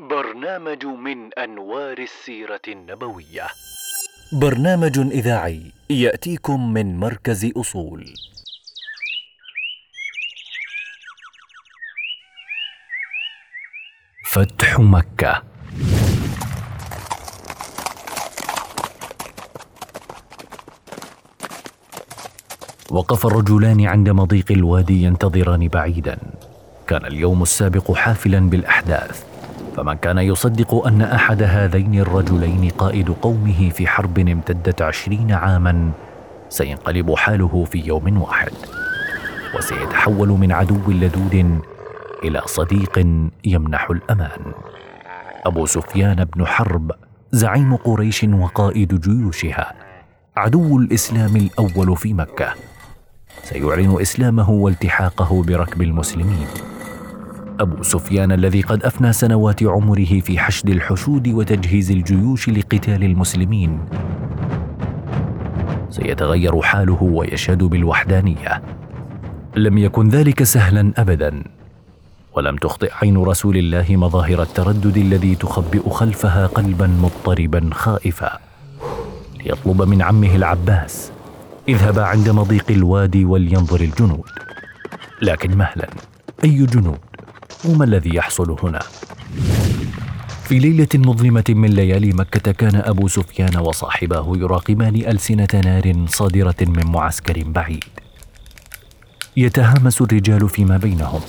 برنامج من أنوار السيرة النبوية. برنامج إذاعي يأتيكم من مركز أصول. فتح مكة. وقف الرجلان عند مضيق الوادي ينتظران بعيدا. كان اليوم السابق حافلا بالأحداث. فمن كان يصدق أن أحد هذين الرجلين قائد قومه في حرب امتدت عشرين عاما سينقلب حاله في يوم واحد وسيتحول من عدو لدود إلى صديق يمنح الأمان. أبو سفيان بن حرب زعيم قريش وقائد جيوشها عدو الإسلام الأول في مكة سيعلن إسلامه والتحاقه بركب المسلمين. أبو سفيان الذي قد أفنى سنوات عمره في حشد الحشود وتجهيز الجيوش لقتال المسلمين. سيتغير حاله ويشهد بالوحدانية. لم يكن ذلك سهلا ابدا. ولم تخطئ عين رسول الله مظاهر التردد الذي تخبئ خلفها قلبا مضطربا خائفا. ليطلب من عمه العباس اذهب عند مضيق الوادي ولينظر الجنود. لكن مهلا أي جنود؟ وما الذي يحصل هنا. في ليلة مظلمه من ليالي مكة كان أبو سفيان وصاحباه يراقبان ألسنة نار صادرة من معسكر بعيد. يتهامس الرجال فيما بينهم.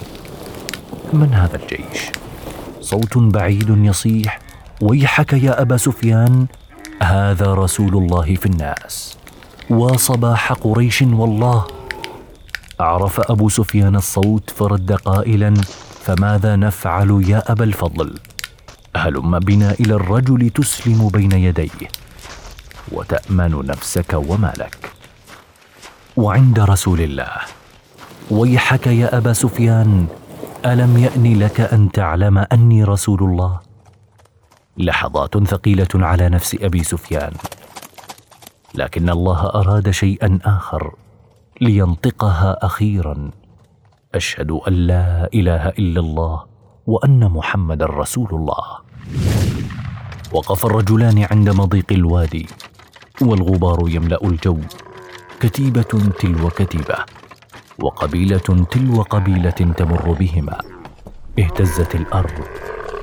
من هذا الجيش؟ صوت بعيد يصيح ويحك يا أبا سفيان هذا رسول الله في الناس. وصباح قريش والله. عرف أبو سفيان الصوت فرد قائلا فماذا نفعل يا أبا الفضل؟ هلم بنا إلى الرجل تسلم بين يديه وتأمن نفسك ومالك. وعند رسول الله ويحك يا أبا سفيان ألم يأن لك أن تعلم أني رسول الله؟ لحظات ثقيلة على نفس أبي سفيان. لكن الله أراد شيئا آخر لينطقها أخيرا. أشهد أن لا إله إلا الله وأن محمدا رسول الله. وقف الرجلان عند مضيق الوادي والغبار يملأ الجو كتيبة تلو كتيبة وقبيلة تلو قبيلة تمر بهما. اهتزت الأرض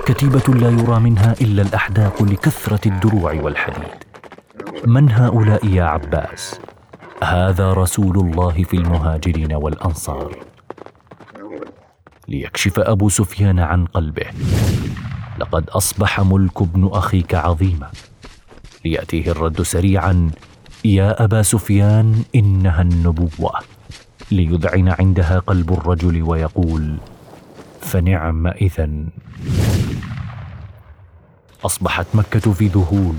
كتيبة لا يرى منها إلا الاحداق لكثرة الدروع والحديد. من هؤلاء يا عباس؟ هذا رسول الله في المهاجرين والأنصار. ليكشف أبو سفيان عن قلبه. لقد أصبح ملك ابن أخيك عظيما. ليأتيه الرد سريعا يا أبا سفيان إنها النبوة. ليذعن عندها قلب الرجل ويقول فنعم اذا أصبحت مكة في ذهول.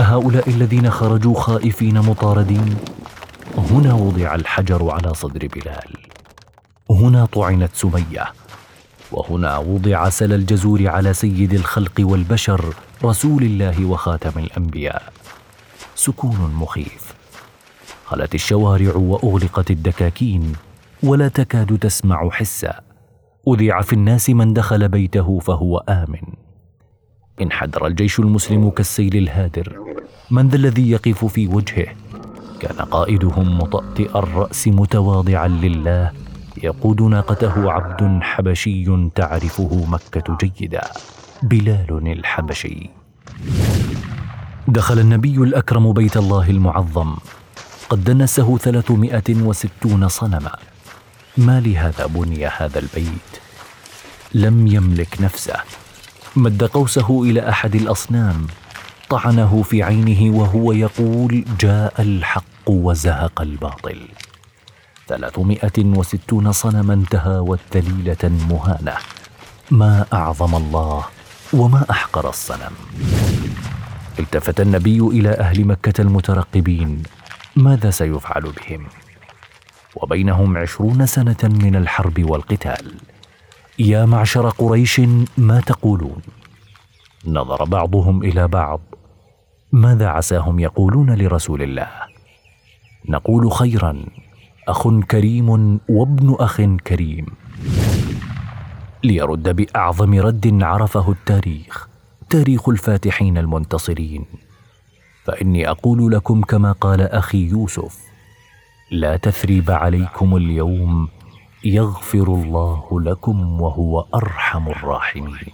أهؤلاء الذين خرجوا خائفين مطاردين. هنا وضع الحجر على صدر بلال. هنا طعنت سمية. وهنا وضع سل الجزور على سيد الخلق والبشر رسول الله وخاتم الأنبياء. سكون مخيف. خلت الشوارع وأغلقت الدكاكين ولا تكاد تسمع حسا. اذيع في الناس من دخل بيته فهو آمن. انحدر الجيش المسلم كالسيل الهادر من ذا الذي يقف في وجهه؟ كان قائدهم مطأطئ الرأس متواضعا لله يقود ناقته عبد حبشي تعرفه مكة جيدا بلال الحبشي. دخل النبي الأكرم بيت الله المعظم. قد دنسه ثلاثمائة وستون صنما. ما لهذا بني هذا البيت؟ لم يملك نفسه. مد قوسه إلى أحد الأصنام. طعنه في عينه وهو يقول جاء الحق وزهق الباطل. ثلاثمائة وستون صنما تهاوت ذليله مهانة. ما أعظم الله وما أحقر الصنم. التفت النبي إلى أهل مكة المترقبين. ماذا سيفعل بهم؟ وبينهم عشرون سنة من الحرب والقتال. يا معشر قريش ما تقولون؟ نظر بعضهم إلى بعض. ماذا عساهم يقولون لرسول الله؟ نقول خيرا. أخ كريم وابن أخ كريم. ليرد بأعظم رد عرفه التاريخ تاريخ الفاتحين المنتصرين. فإني أقول لكم كما قال أخي يوسف لا تثريب عليكم اليوم يغفر الله لكم وهو أرحم الراحمين.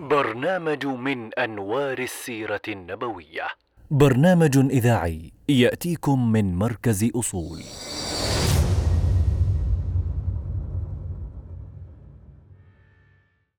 برنامج من أنوار السيرة النبوية. برنامج إذاعي يأتيكم من مركز أصول.